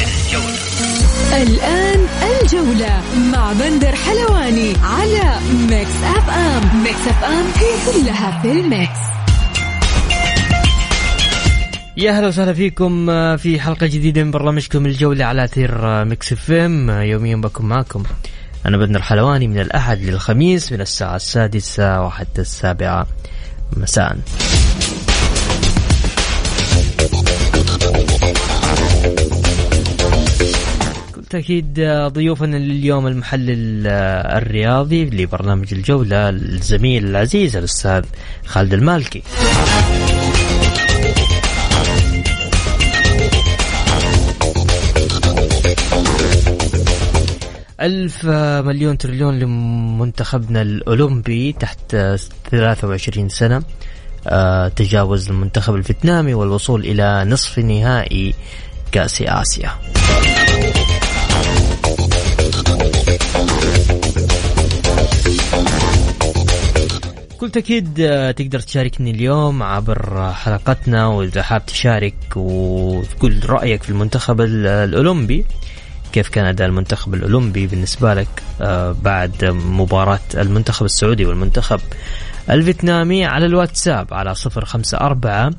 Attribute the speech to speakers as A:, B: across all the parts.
A: الجولة
B: الآن الجولة مع بندر حلواني على Mix FM Mix FM هي كلها في ال mix.
A: يا هلا وسهلا فيكم آه، في حلقة جديدة من برنامجكم الجولة على أثير آه، Mix FM يوميا بكون معكم أنا بندر حلواني من الأحد للخميس من الساعة السادسة وحتى السابعة مساء. بالتأكيد ضيوفنا لليوم المحلل آه، الرياضي لبرنامج الجولة الزميل العزيز الأستاذ خالد المالكي. ألف مليون تريليون لمنتخبنا الأولمبي تحت 23 سنة. آه، تجاوز المنتخب الفيتنامي والوصول إلى نصف نهائي كأس آسيا. بكل تأكيد آه، تقدر تشاركني اليوم عبر حلقتنا وإذا حاب تشارك وتقول رأيك في المنتخب الأولمبي كيف كان أداء المنتخب الأولمبي بالنسبة لك آه، بعد مباراة المنتخب السعودي والمنتخب الفيتنامي على الواتساب على 054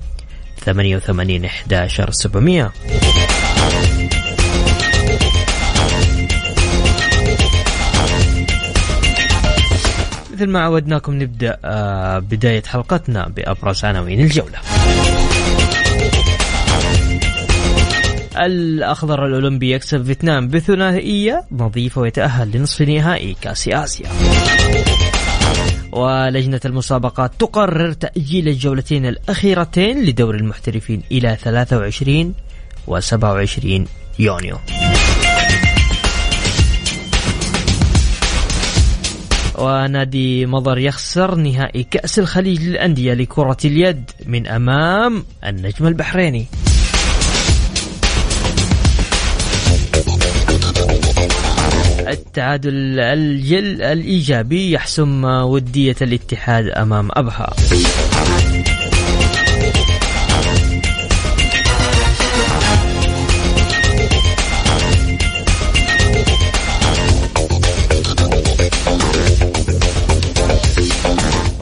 A: 88 11 700 مثل ما عودناكم نبدأ آه، بداية حلقتنا بأبرز عناوين الجولة. الأخضر الأولمبي يكسب فيتنام بثنائية نظيفة ويتأهل لنصف نهائي كأس آسيا. ولجنة المسابقات تقرر تأجيل الجولتين الأخيرتين لدور المحترفين إلى 23 و 27 يونيو. ونادي مضر يخسر نهائي كأس الخليج للأندية لكرة اليد من أمام النجم البحريني. التعادل الجل الإيجابي يحسم ودية الاتحاد أمام أبها.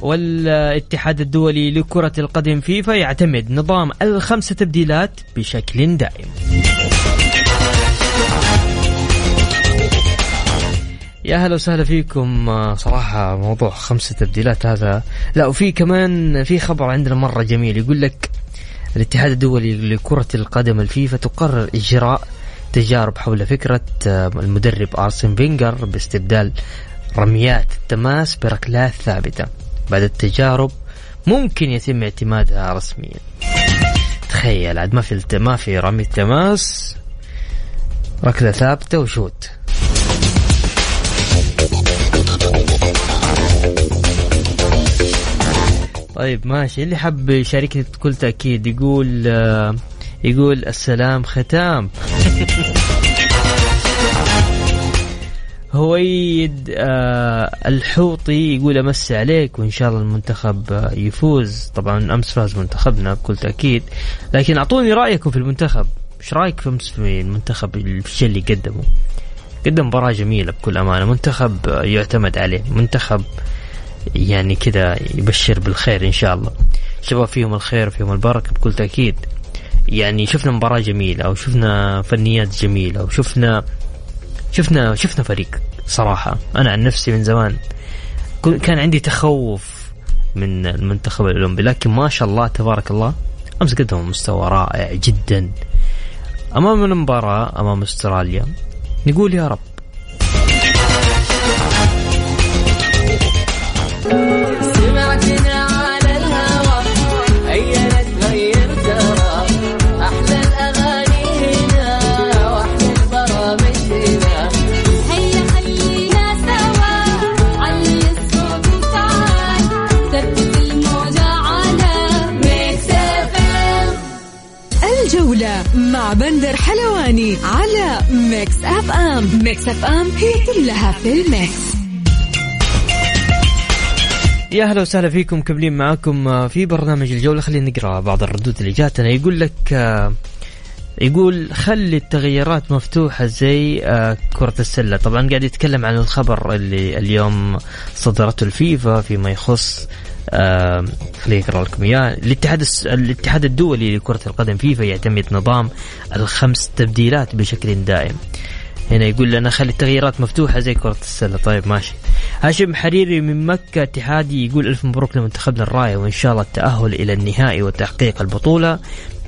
A: والاتحاد الدولي لكرة القدم فيفا يعتمد نظام الخمسة تبديلات بشكل دائم. يا هلا وسهلا فيكم. آه، صراحة موضوع خمسة تبديلات هذا. لا وفي كمان في خبر عندنا مرة جميل. يقول لك الاتحاد الدولي لكرة القدم الفيفا تقرر إجراء تجارب حول فكرة آه، المدرب أرسن فينجر باستبدال رميات التماس بركلات ثابتة. بعد التجارب ممكن يتم اعتمادها رسميا. تخيل عاد ما في ما في رمي تماس ركلة ثابتة وشوت. طيب ماشي. اللي حب يشاركني بكل تأكيد يقول آه، يقول السلام ختام. هويد آه الحوطي يقول أمسي عليك وإن شاء الله المنتخب آه، يفوز. طبعا أمس فاز منتخبنا بكل تأكيد. لكن أعطوني رأيكم في المنتخب. إيش رأيك في أمس في المنتخب الشيء اللي قدمه؟ قدم مباراة جميلة بكل أمانة. منتخب آه، يعتمد عليه. منتخب يعني كذا يبشر بالخير إن شاء الله. شباب فيهم الخير فيهم البركة بكل تأكيد. يعني شفنا مباراة جميلة وشفنا فنيات جميلة وشفنا شفنا شفنا فريق صراحة. أنا عن نفسي من زمان كان عندي تخوف من المنتخب الأولمبي لكن ما شاء الله تبارك الله أمس قدموا مستوى رائع جدا. أمام المباراة أمام أستراليا نقول يا رب
B: Mix FM هي كلها في ال mix.
A: يا أهلا وسهلا فيكم كملين معاكم آه، في برنامج الجولة. خلينا نقرأ بعض الردود اللي جاتنا. يقول لك آه، يقول خلي التغيرات مفتوحة زي آه، كرة السلة. طبعا قاعد يتكلم عن الخبر اللي اليوم صدرته الفيفا فيما يخص خليني أقرأ لكم إياه. الاتحاد الاتحاد الدولي لكرة القدم فيفا يعتمد نظام الخمس تبديلات بشكل دائم. هنا يقول لنا خلي التغييرات مفتوحة زي كرة السلة. طيب ماشي. هاشم حريري من مكة اتحادي يقول ألف مبروك لمنتخبنا الراية وإن شاء الله التأهل إلى النهائي وتحقيق البطولة.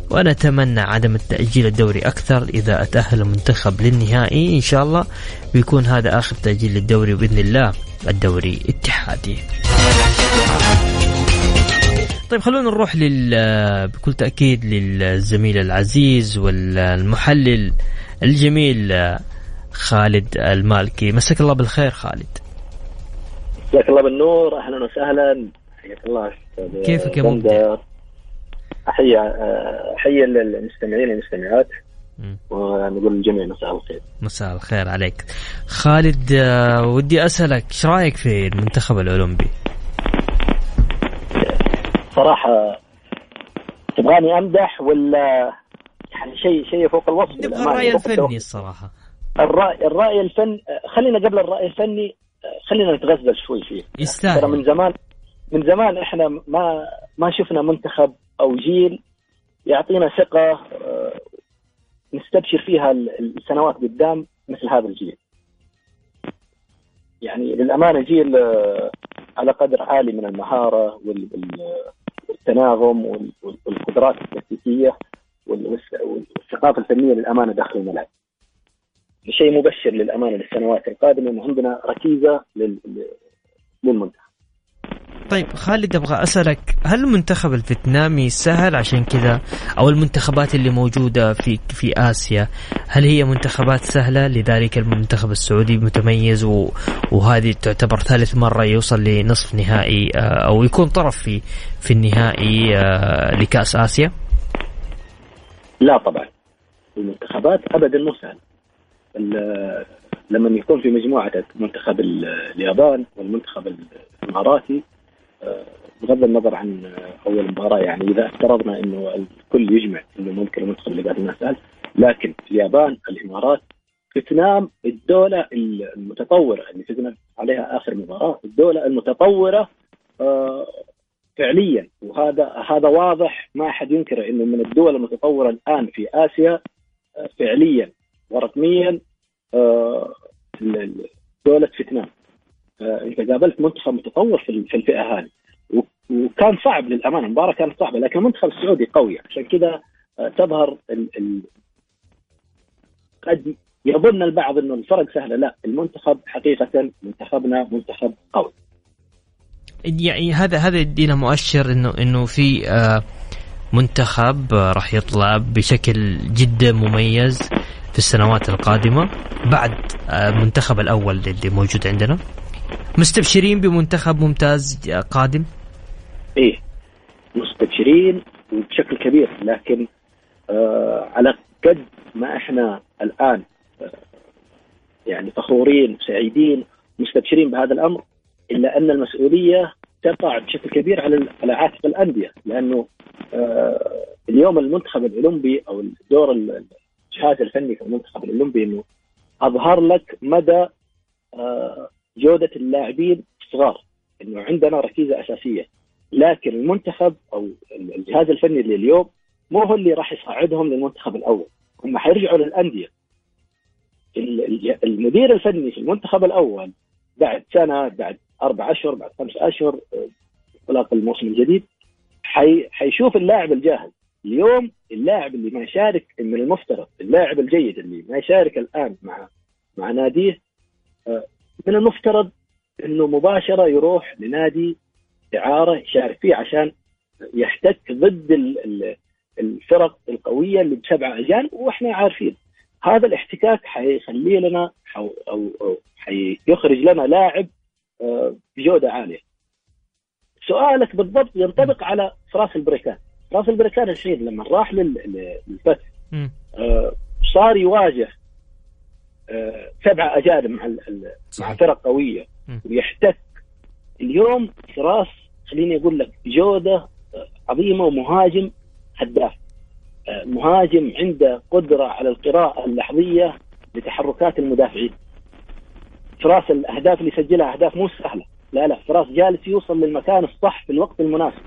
A: ونتمنى عدم التأجيل الدوري أكثر إذا أتأهل المنتخب للنهائي. إن شاء الله بيكون هذا آخر تأجيل للدوري بإذن الله الدوري اتحادي طيب خلونا نروح لل بكل تأكيد للزميل العزيز والمحلل الجميل خالد المالكي. مساك الله بالخير خالد.
C: مساك الله بالنور. أهلا وسهلا. حياك الله
A: كيفك يا مبدع؟
C: أحيي أحيي المستمعين والمستمعات. ونقول للجميع مساء الخير.
A: مساء الخير عليك. خالد آه، ودي أسألك إيش رأيك في المنتخب الأولمبي؟
C: صراحة تبغاني أمدح ولا يعني شيء شيء فوق الوصف؟
A: نبغى الرأي الفني الصراحة.
C: الراي الرأي الفن خلينا قبل الرأي الفني خلينا نتغزل شوي فيه
A: يستاهل
C: ترى من زمان من زمان إحنا ما ما شفنا منتخب أو جيل يعطينا ثقة آه، نستبشر فيها السنوات قدام مثل هذا الجيل. يعني للأمانة جيل آه، على قدر عالي من المهارة والتناغم والقدرات التكتيكية والثقافة الفنية للأمانة داخل الملعب. شيء مبشر للأمانة للسنوات القادمة انه عندنا ركيزة للمنتخب.
A: طيب خالد أبغى أسألك هل المنتخب الفيتنامي سهل عشان كذا أو المنتخبات اللي موجودة في في آسيا هل هي منتخبات سهلة لذلك المنتخب السعودي متميز. وهذه تعتبر ثالث مرة يوصل لنصف نهائي آه، أو يكون طرف في في النهائي آه، لكأس آسيا؟
C: لا طبعا المنتخبات ابدا مو سهله لما يكون في مجموعة منتخب اليابان والمنتخب الإماراتي آه، بغض النظر عن أول مباراة يعني إذا افترضنا إنه الكل يجمع إنه ممكن المنتخب اللي قاعد سهل لكن اليابان الإمارات فيتنام الدولة المتطورة اللي فزنا عليها آخر مباراة الدولة المتطورة آه، فعليا. وهذا هذا واضح ما أحد ينكر إنه من الدول المتطورة الآن في آسيا آه، فعليا. ورقميا دولة فيتنام. آه، انت قابلت منتخب متطور في الفئة هذه. وكان صعب للأمانة المباراة كانت صعبة لكن المنتخب السعودي قوي. عشان كذا آه، تظهر ال ال قد يظن البعض إنه الفرق سهلة. لا المنتخب حقيقة منتخبنا منتخب قوي.
A: يعني هذا هذا يدينا مؤشر انه إنه في آه، منتخب راح يطلع بشكل جدا مميز في السنوات القادمة بعد المنتخب الأول اللي موجود عندنا مستبشرين بمنتخب ممتاز قادم؟
C: إيه مستبشرين بشكل كبير لكن آه على قد ما إحنا الآن آه يعني فخورين سعيدين مستبشرين بهذا الأمر إلا أن المسؤولية تقع بشكل كبير على على عاتق الأندية لأنه آه اليوم المنتخب الأولمبي أو الدور الجهاز الفني في المنتخب الأولمبي إنه أظهر لك مدى آه جودة اللاعبين الصغار. إنه عندنا ركيزة أساسية. لكن المنتخب أو الجهاز الفني اللي اليوم مو هو اللي راح يصعدهم للمنتخب الأول. هم حيرجعوا للأندية. المدير الفني في المنتخب الأول بعد سنة بعد أربع أشهر بعد خمس أشهر انطلاق الموسم الجديد حي حيشوف اللاعب الجاهز اليوم اللاعب اللي ما يشارك من المفترض اللاعب الجيد اللي ما يشارك الآن مع مع ناديه آه، من المفترض إنه مباشرة يروح لنادي إعارة يشارك فيه عشان يحتك ضد الفرق القوية اللي بسبعه اجانب وإحنا عارفين هذا الاحتكاك حيخلي لنا أو أو حيخرج لنا لاعب آه، بجودة عالية. سؤالك بالضبط ينطبق على فراس البريكان، فراس البريكان الحين لما راح للفتح آه، وصار يواجه آه، سبعه أجانب مع ال- ال- مع
A: صحيح.
C: فرق قوية.
A: م.
C: ويحتك اليوم فراس خليني أقول لك جودة آه، عظيمة ومهاجم هداف. آه، مهاجم عنده قدرة على القراءة اللحظية لتحركات المدافعين. فراس الأهداف اللي يسجلها أهداف مو سهلة. لا لا فراس جالس يوصل للمكان الصح في الوقت المناسب.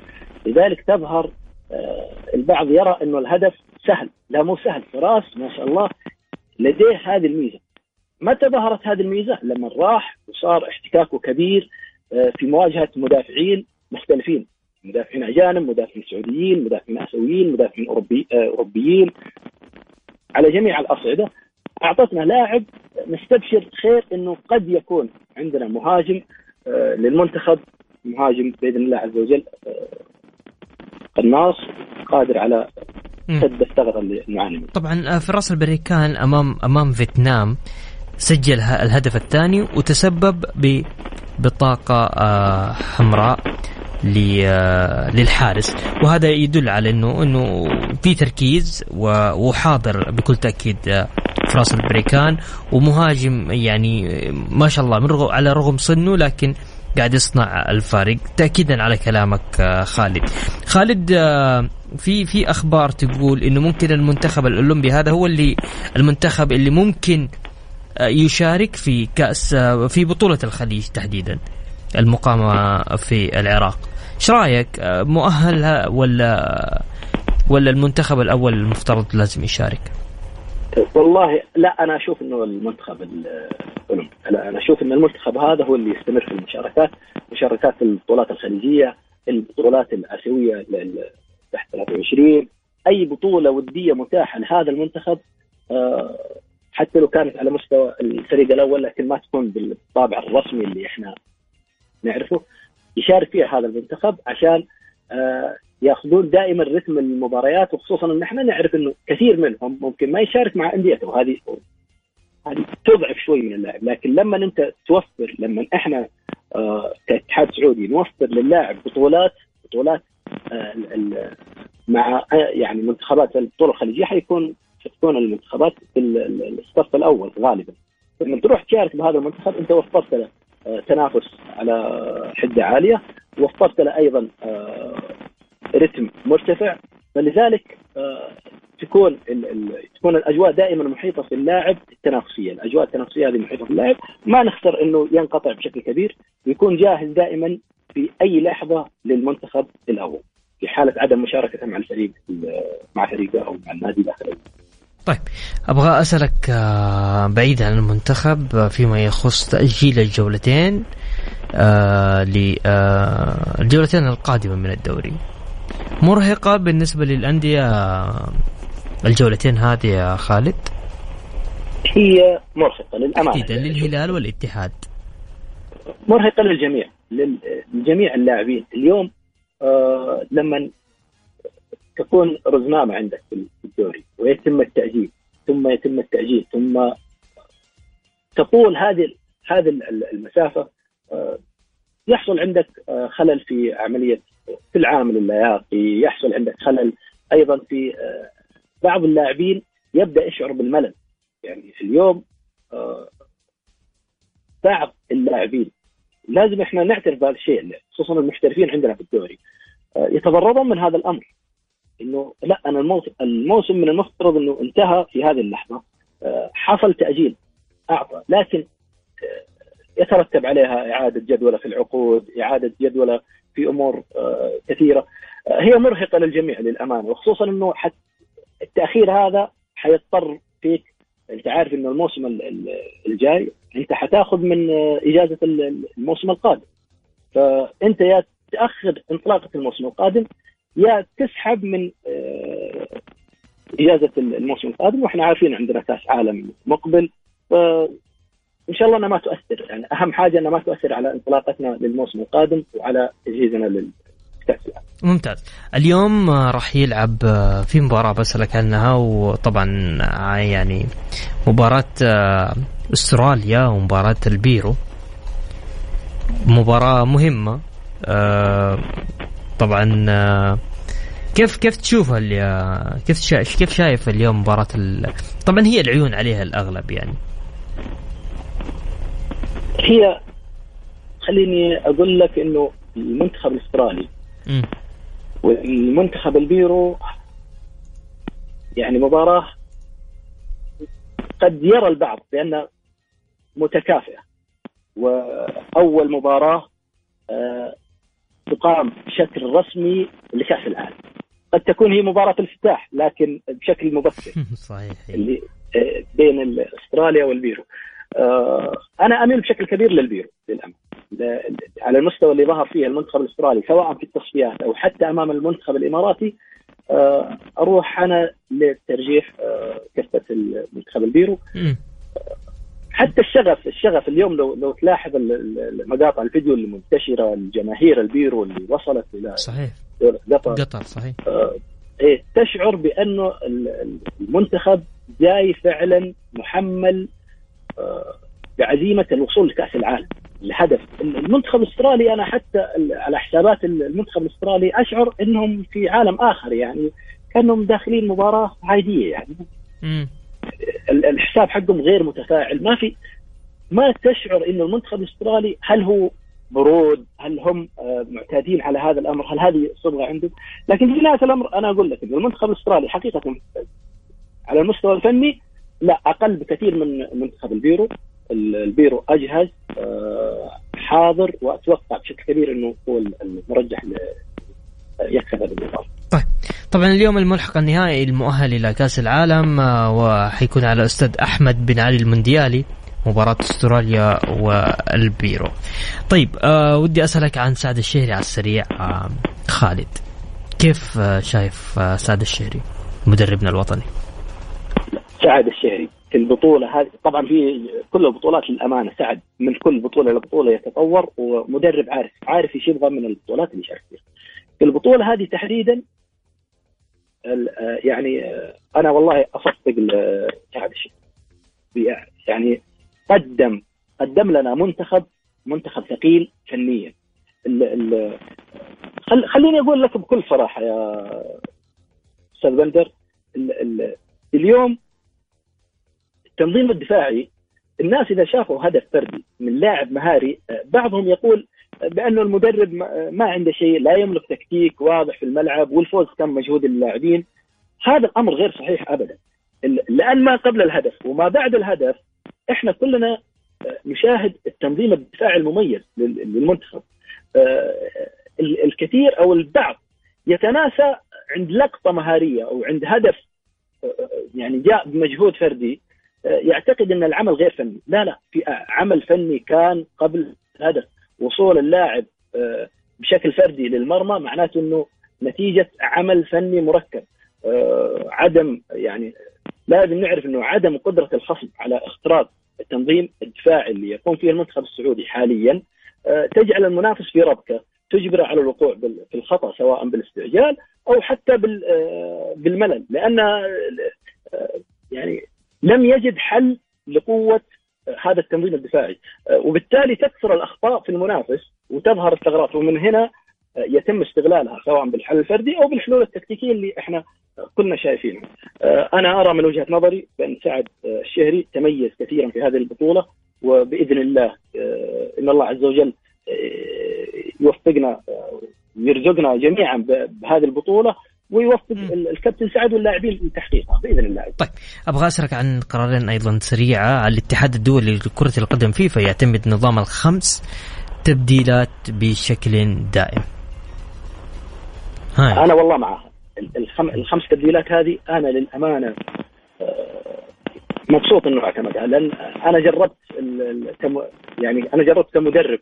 C: لذلك تظهر آه، البعض يرى إنه الهدف سهل. لا مو سهل. فراس ما شاء الله لديه هذه الميزة. متى ظهرت هذه الميزة؟ لما راح وصار احتكاكه كبير آه، في مواجهة مدافعين مختلفين. مدافعين أجانب مدافعين سعوديين مدافعين آسيويين مدافعين أوروبي آه، أوروبيين. على جميع الأصعدة أعطتنا لاعب نستبشر خير إنه قد يكون عندنا مهاجم للمنتخب مهاجم بإذن الله عز وجل آه، قناص قادر على. سد الثغرة اللي نعاني منها
A: طبعا آه، فراس البريكان أمام أمام فيتنام سجل الهدف الثاني وتسبب ب بطاقة آه، حمراء آه، للحارس وهذا يدل على إنه إنه في تركيز وحاضر بكل تأكيد آه، فراس البريكان ومهاجم يعني ما شاء الله من رغم على رغم سنه لكن قاعد يصنع الفارق تاكيدا على كلامك آه، خالد. خالد آه، في في أخبار تقول إنه ممكن المنتخب الأولمبي هذا هو اللي المنتخب اللي ممكن آه، يشارك في كأس في بطولة الخليج تحديدا المقامة في العراق. إيش رأيك؟ مؤهل ولا ولا المنتخب الأول المفترض لازم يشارك؟
C: والله لا أنا أشوف إنه المنتخب الاولمبي لا أنا أشوف إن المنتخب هذا هو اللي يستمر في المشاركات مشاركات البطولات الخليجية البطولات الآسيوية تحت 23 أي بطولة ودية متاحة لهذا المنتخب آه، حتى لو كانت على مستوى الفريق الأول لكن ما تكون بالطابع الرسمي اللي إحنا نعرفه. يشارك فيها هذا المنتخب عشان آه، ياخذون دائما رتم المباريات وخصوصا إن إحنا نعرف إنه كثير منهم ممكن ما يشارك مع انديته وهذه هذه تضعف شوي من اللاعب. لكن لما أنت توفر لما إحنا آه كاتحاد سعودي نوفر للاعب بطولات بطولات آه مع آه يعني منتخبات البطوله الخليجية حيكون حتكون المنتخبات في ال- ال- الصف الأول غالبا. لما تروح تشارك بهذا المنتخب أنت وفرت له تنافس على حدة عالية وفرت له أيضا رتم مرتفع. فلذلك آه، تكون تكون الأجواء دائما محيطة في اللاعب التنافسية، الأجواء التنافسية هذه محيطة في اللاعب، ما نخسر إنه ينقطع بشكل كبير. ويكون جاهز دائما في أي لحظة للمنتخب الأول. في حالة عدم مشاركته مع الفريق ال- مع فريقه أو مع النادي الآخر.
A: طيب أبغى أسألك آه، بعيد عن المنتخب آه، فيما يخص تأجيل الجولتين للجولتين القادمة من الدوري. مرهقة بالنسبة للأندية آه، الجولتين هذه يا خالد؟
C: هي مرهقة للأمانة.
A: تحديدا للهلال والاتحاد.
C: مرهقة للجميع لل- لجميع اللاعبين. اليوم آه لما تكون رزنامه عندك في الدوري ويتم التأجيل ثم يتم التأجيل ثم تطول هذه هذه ال- المسافة آه يحصل عندك آه خلل في عملية في العامل اللياقي يحصل عندك خلل. أيضا في آه بعض اللاعبين يبدأ يشعر بالملل. يعني اليوم آه بعض اللاعبين لازم إحنا نعترف بهذا الشيء خصوصا المحترفين عندنا في الدوري آه، يتضررون من هذا الأمر. إنه لا أنا الموسم من المفترض إنه انتهى في هذه اللحظة. حصل تأجيل أعطى. لكن يترتب عليها إعادة جدولة في العقود، إعادة جدولة في أمور آه، كثيرة. آه، هي مرهقة للجميع للأمانة وخصوصا إنه حت التأخير هذا حيضطر فيك أنت عارف إنه الموسم ال- ال- الجاي أنت حتاخذ من آه، إجازة ال- الموسم القادم. فأنت يا تأخر انطلاقة الموسم القادم يا تسحب من إجازة الموسم القادم وإحنا عارفين عندنا كأس عالم مقبل. فان شاء الله أنها ما تؤثر يعني أهم حاجة أنها ما تؤثر على انطلاقتنا للموسم القادم وعلى تجهيزنا العالم
A: ممتاز اليوم آه، راح يلعب آه، في مباراة بسألك عنها وطبعا آه، يعني مباراة أستراليا ومباراة البيرو مباراة مهمة طبعا كيف كيف تشوف كيف. كيف شايف اليوم مباراة. طبعا هي العيون عليها الأغلب يعني
C: هي خليني أقول لك إنه المنتخب الأسترالي م. والمنتخب البيرو يعني مباراة قد يرى البعض بأنها متكافئة. وأول مباراة آه، تقام بشكل رسمي لكأس العالم. قد تكون هي مباراة الافتتاح لكن بشكل مبكر.
A: صحيح.
C: اللي آه، بين استراليا والبيرو. أنا أميل بشكل كبير للبيرو للامانه على المستوى اللي ظهر فيه المنتخب الأسترالي سواء في التصفيات أو حتى أمام المنتخب الإماراتي. آه، أروح أنا للترجيح كفة المنتخب البيرو. حتى الشغف الشغف اليوم لو لو تلاحظ مقاطع الفيديو اللي منتشره الجماهير البيرو اللي وصلت إلى
A: صحيح.
C: قطر
A: قطر صحيح.
C: آه إيه تشعر بأنه المنتخب جاي فعلا محمل آه بعزيمه الوصول لكأس العالم. الهدف المنتخب الأسترالي أنا حتى على حسابات المنتخب الأسترالي أشعر إنهم في عالم آخر يعني كأنهم داخلين مباراة عاديه يعني. الحساب حقهم غير متفاعل. ما في ما تشعر انه المنتخب الأسترالي هل هو برود هل هم آه، معتادين على هذا الأمر هل هذه صبغة عندهم؟ لكن في نهاية الأمر أنا أقول لك انه المنتخب الأسترالي حقيقة على المستوى الفني لا أقل بكثير من منتخب البيرو البيرو أجهز آه، حاضر وأتوقع بشكل كبير إنه هو المرجح يكسب هذه المباراه
A: طيب طبعا اليوم الملحق النهائي المؤهل إلى كأس العالم آه، وحيكون على الاستاذ أحمد بن علي المونديالي مباراة أستراليا والبيرو. طيب آه ودي أسألك عن سعد الشهري على السريع آه خالد. كيف آه شايف آه سعد الشهري مدربنا الوطني؟
C: سعد الشهري. في البطولة هذه طبعا في كل البطولات للأمانة سعد. من كل بطولة لبطولة يتطور ومدرب عارف عارف إيش يبغى من البطولات اللي يشارك فيها. في البطولة هذه تحديدا يعني أنا والله اصفق سعد الشهري. يعني قدم قدم لنا منتخب منتخب ثقيل فنيا. خليني أقول لك بكل صراحة يا أستاذ بندر ال ال اليوم التنظيم الدفاعي الناس إذا شافوا هدف فردي من لاعب مهاري بعضهم يقول بانه المدرب ما عنده شيء لا يملك تكتيك واضح في الملعب والفوز كان مجهود اللاعبين. هذا الأمر غير صحيح ابدا. لأن ما قبل الهدف وما بعد الهدف إحنا كلنا نشاهد التنظيم الدفاعي المميز للمنتخب. آه، الكثير أو البعض يتناسى عند لقطة مهارية أو عند هدف آه، يعني جاء بمجهود فردي آه، يعتقد إن العمل غير فني. لا لا في عمل فني كان قبل الهدف. وصول اللاعب بشكل فردي للمرمى معناته إنه نتيجة عمل فني مركب. عدم يعني لازم نعرف إنه عدم قدرة الخصم على اختراق التنظيم الدفاعي اللي يقوم فيه المنتخب السعودي حاليا آه، تجعل المنافس في ربكة تجبره على الوقوع في الخطأ سواء بالاستعجال أو حتى آه، بالملل. لأن آه، يعني لم يجد حل لقوة هذا التنظيم الدفاعي. وبالتالي تكثر الأخطاء في المنافس وتظهر الثغرات. ومن هنا يتم استغلالها سواء بالحل الفردي أو بالحلول التكتيكية اللي إحنا كلنا شايفينها. أنا أرى من وجهة نظري بأن سعد الشهري تميز كثيرا في هذه البطولة وبإذن الله إن الله عز وجل يوفقنا ويرزقنا جميعا بهذه البطولة. ويوفق الكابتن سعد واللاعبين لتحقيقها بإذن الله.
A: طيب أبغى أسألك عن قرارين أيضا سريعة على الاتحاد الدولي لكرة القدم فيفا يعتمد نظام الخمس تبديلات بشكل دائم.
C: هاي. أنا والله معها الخم... الخمس تبديلات هذه أنا للأمانة آه، مبسوط انه اعتمدها لأن أنا جربت التم... يعني أنا جربت كمدرب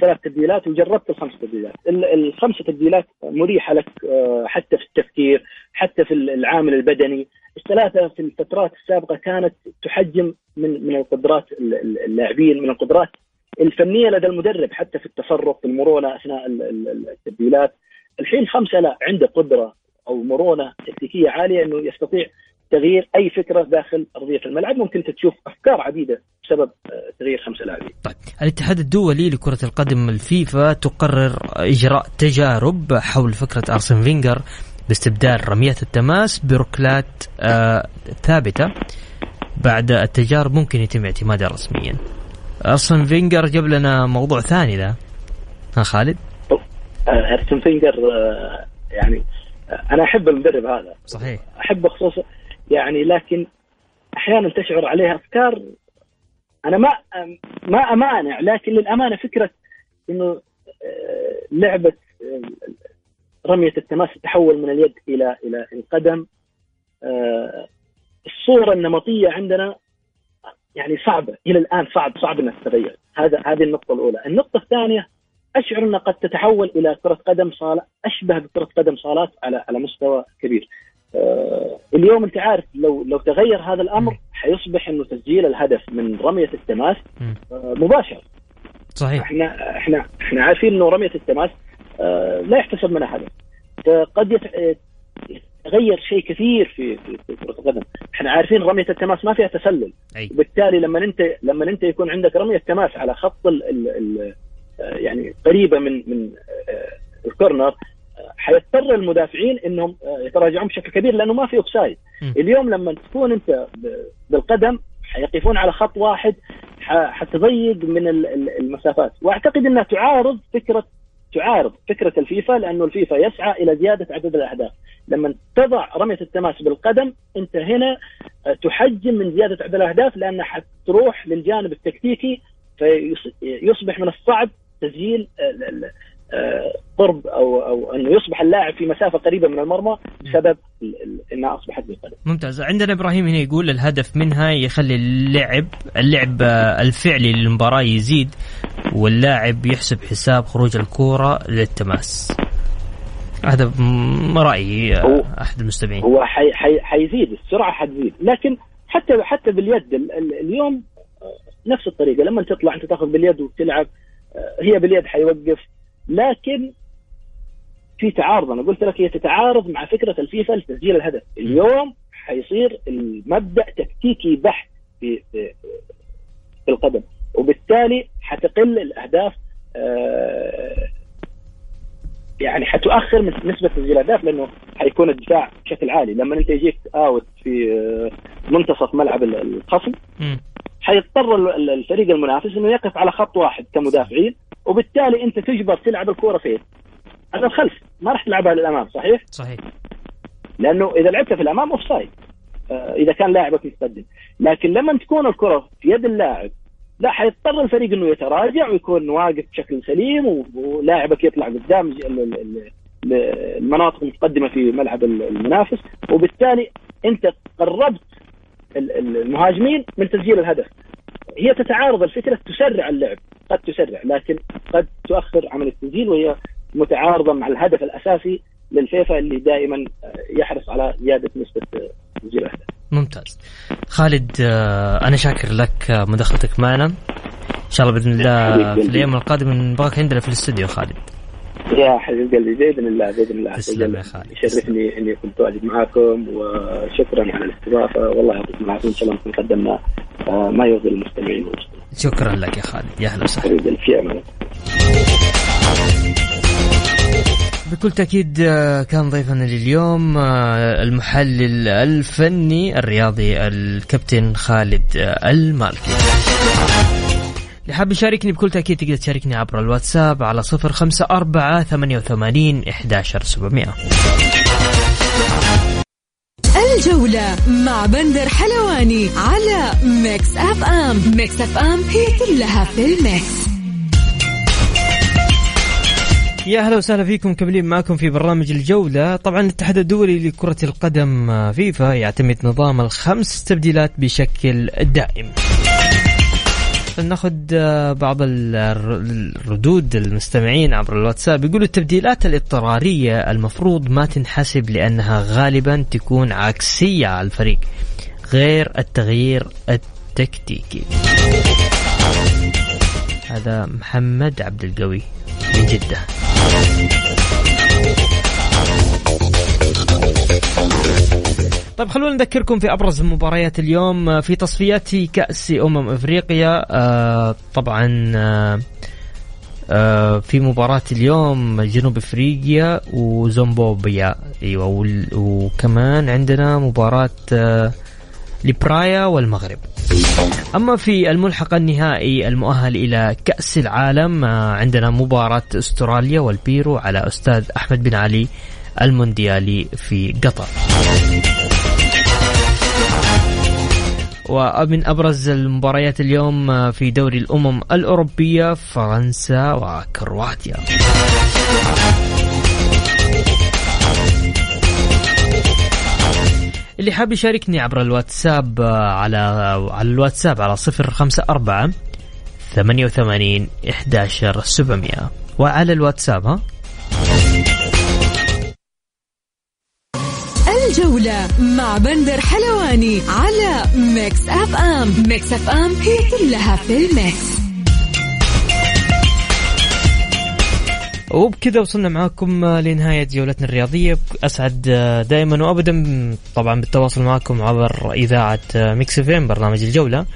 C: ثلاث تبديلات وجربت الخمس تبديلات. الخمس تبديلات مريحة لك آه، حتى في التفكير حتى في العامل البدني. الثلاثة في الفترات السابقة كانت تحجم من من القدرات اللاعبين من القدرات الفنية لدى المدرب حتى في التصرف في المرونة أثناء التبديلات. الحين خمسة لا عنده قدرة أو مرونة تكتيكية عالية إنه يستطيع تغيير أي فكرة داخل أرضية الملعب. ممكن تشوف أفكار عديدة بسبب آه، تغيير خمسه لاعبين.
A: طيب الاتحاد الدولي لكرة القدم الفيفا تقرر إجراء تجارب حول فكرة أرسن فينجر باستبدال رميات التماس بركلات آه ثابتة. بعد التجارب ممكن يتم اعتمادها رسميا. أرسن فينجر جاب لنا موضوع ثاني ذا. ها خالد؟
C: أرسن فينجر آه، يعني آه، أنا أحب المدرب هذا.
A: صحيح.
C: أحبه خصوصا يعني لكن أحيانا تشعر عليه أفكار أنا ما ما أمانع لكن للأمانة فكرة إنه آه، لعبة رمية التماس تتحول من اليد إلى إلى القدم الصورة النمطية عندنا يعني صعبة إلى الآن صعب صعب انها تتغير هذا هذه النقطة الأولى النقطة الثانية أشعر انها قد تتحول إلى كرة قدم صالة أشبه بكرة قدم صالات على على مستوى كبير. آه اليوم انت عارف لو لو تغير هذا الأمر حيصبح إنه تسجيل الهدف من رمية التماس آه مباشر.
A: صحيح
C: إحنا إحنا إحنا عارفين إنه رمية التماس آه لا يحتسب منها هدف. قد يتغير شيء كثير في في, كرة القدم، إحنا عارفين رمية التماس ما فيها تسلل.
A: أي.
C: وبالتالي لما انت لما أنت يكون عندك رمية تماس على خط ال ال ال يعني قريبة من من الكورنر حيضطر المدافعين إنهم آه، يتراجعون بشكل كبير لأنه ما في أوفسايد. اليوم لما تكون أنت بالقدم حيقفون على خط واحد حتضيق من المسافات. وأعتقد إنها تعارض فكرة تعارض فكرة الفيفا لأنه الفيفا يسعى إلى زيادة عدد الأهداف. لما تضع رمية التماس بالقدم أنت هنا تحجم من زيادة عدد الأهداف لانها حتروح للجانب التكتيكي فيصبح من الصعب تسجيل آه، آه، قرب أو أو أنه يصبح اللاعب في مسافة قريبة من المرمى بسبب انها اصبحت بالقدم.
A: ممتاز، عندنا إبراهيم هنا يقول الهدف منها يخلي اللعب اللعب الفعلي للمباراة يزيد واللاعب يحسب حساب خروج الكورة للتماس. هذا رأيي آه، أحد المستمعين.
C: هو حي حي حيزيد السرعة حتزيد، لكن حتى حتى باليد اليوم نفس الطريقة لما تطلع أنت تاخذ باليد وتلعب هي باليد حيوقف لكن في تعارض أنا قلت لك هي تتعارض مع فكرة الفيفا لتسجيل الهدف. اليوم حيصير المبدأ تكتيكي بحت في في, في القدم وبالتالي حتقل الأهداف آه، يعني حتؤخر من نسبة تسجيل الأهداف لأنه حيكون الدفاع بشكل عالي. لما أنت يجيك آوت في آه، منتصف ملعب الخصم حيضطر الفريق المنافس إنه يقف على خط واحد كمدافعين وبالتالي انت تجبر تلعب الكورة فين؟ على الخلف. ما راح تلعبها للأمام صحيح؟
A: صحيح.
C: لأنه إذا لعبتها في الأمام offside آه إذا كان لاعبك متقدم لكن لما تكون الكرة في يد اللاعب لا حيضطر الفريق إنه يتراجع ويكون واقف بشكل سليم ولاعبك يطلع قدام المناطق المتقدمة في ملعب المنافس. وبالتالي أنت قربت المهاجمين من تسجيل الهدف. هي تتعارض الفكرة تسرع اللعب. قد تسرع لكن قد تؤخر عمل التسجيل وهي متعارضة مع الهدف الأساسي للفيفا اللي دائما يحرص على زيادة نسبة تسجيل الاهداف.
A: ممتاز. خالد آه، أنا شاكر لك مداخلتك معنا. إن شاء الله بإذن الله في الأيام القادمة نبغاك عندنا في الاستوديو خالد.
C: يا حبيب قلبي بإذن الله بإذن الله.
A: تسلم يا خالد.
C: يشرفني إني كنت واجد معاكم وشكرا على الاستضافة. والله يعطيكم العافيه إن شاء الله نكون قدمنا آه، ما يرضي المستمعين.
A: شكرا لك يا خالد. يا أهلا وسهلا.
C: حبيب في أمان
A: بكل تأكيد آه، كان ضيفنا لليوم آه، المحلل الفني الرياضي الكابتن خالد المالكي. اللي حاب يشاركني بكل تأكيد تقدر تشاركني عبر الواتساب على صفر خمسة أربعة ثمانية وثمانين إحداشر سبعمائة
B: الجولة مع بندر حلواني على Mix FM. Mix FM هي كلها في ال mix.
A: يا أهلا وسهلا فيكم مكملين معكم في برنامج الجولة. طبعا الاتحاد الدولي لكرة القدم فيفا يعتمد نظام الخمس تبديلات بشكل دائم. ناخذ آه، بعض الردود المستمعين عبر الواتساب. يقولوا التبديلات الاضطرارية المفروض ما تنحسب لأنها غالبا تكون عكسية على الفريق غير التغيير التكتيكي. هذا محمد عبد القوي من جدة. طيب خلونا نذكركم في أبرز مباريات اليوم في تصفيات كأس أمم إفريقيا آه طبعا آه آه، في مباراة اليوم جنوب إفريقيا وزومبوبيا. أيوه وكمان عندنا مباراة آه، لبرايا والمغرب. أما في الملحق النهائي المؤهل إلى كأس العالم آه، عندنا مباراة أستراليا والبيرو على أستاذ أحمد بن علي المونديالي في قطر. ومن أبرز المباريات اليوم آه، في دوري الأمم الأوروبية فرنسا وكرواتيا. اللي حاب يشاركني عبر الواتساب آه، على على الواتساب على 054 88 11 700 وعلى الواتساب ها؟
B: الجولة مع بندر حلواني على Mix FM. Mix FM هي كلها في ال mix.
A: وبكذا وصلنا معاكم لنهاية جولتنا الرياضية. أسعد دائما وأبدا طبعا بالتواصل معكم عبر إذاعة ميكس فيم برنامج الجولة.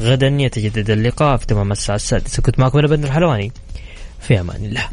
A: غدا يتجدد اللقاء في تمام الساعة السادسة. كنت معكم أنا بندر حلواني. في أمان الله.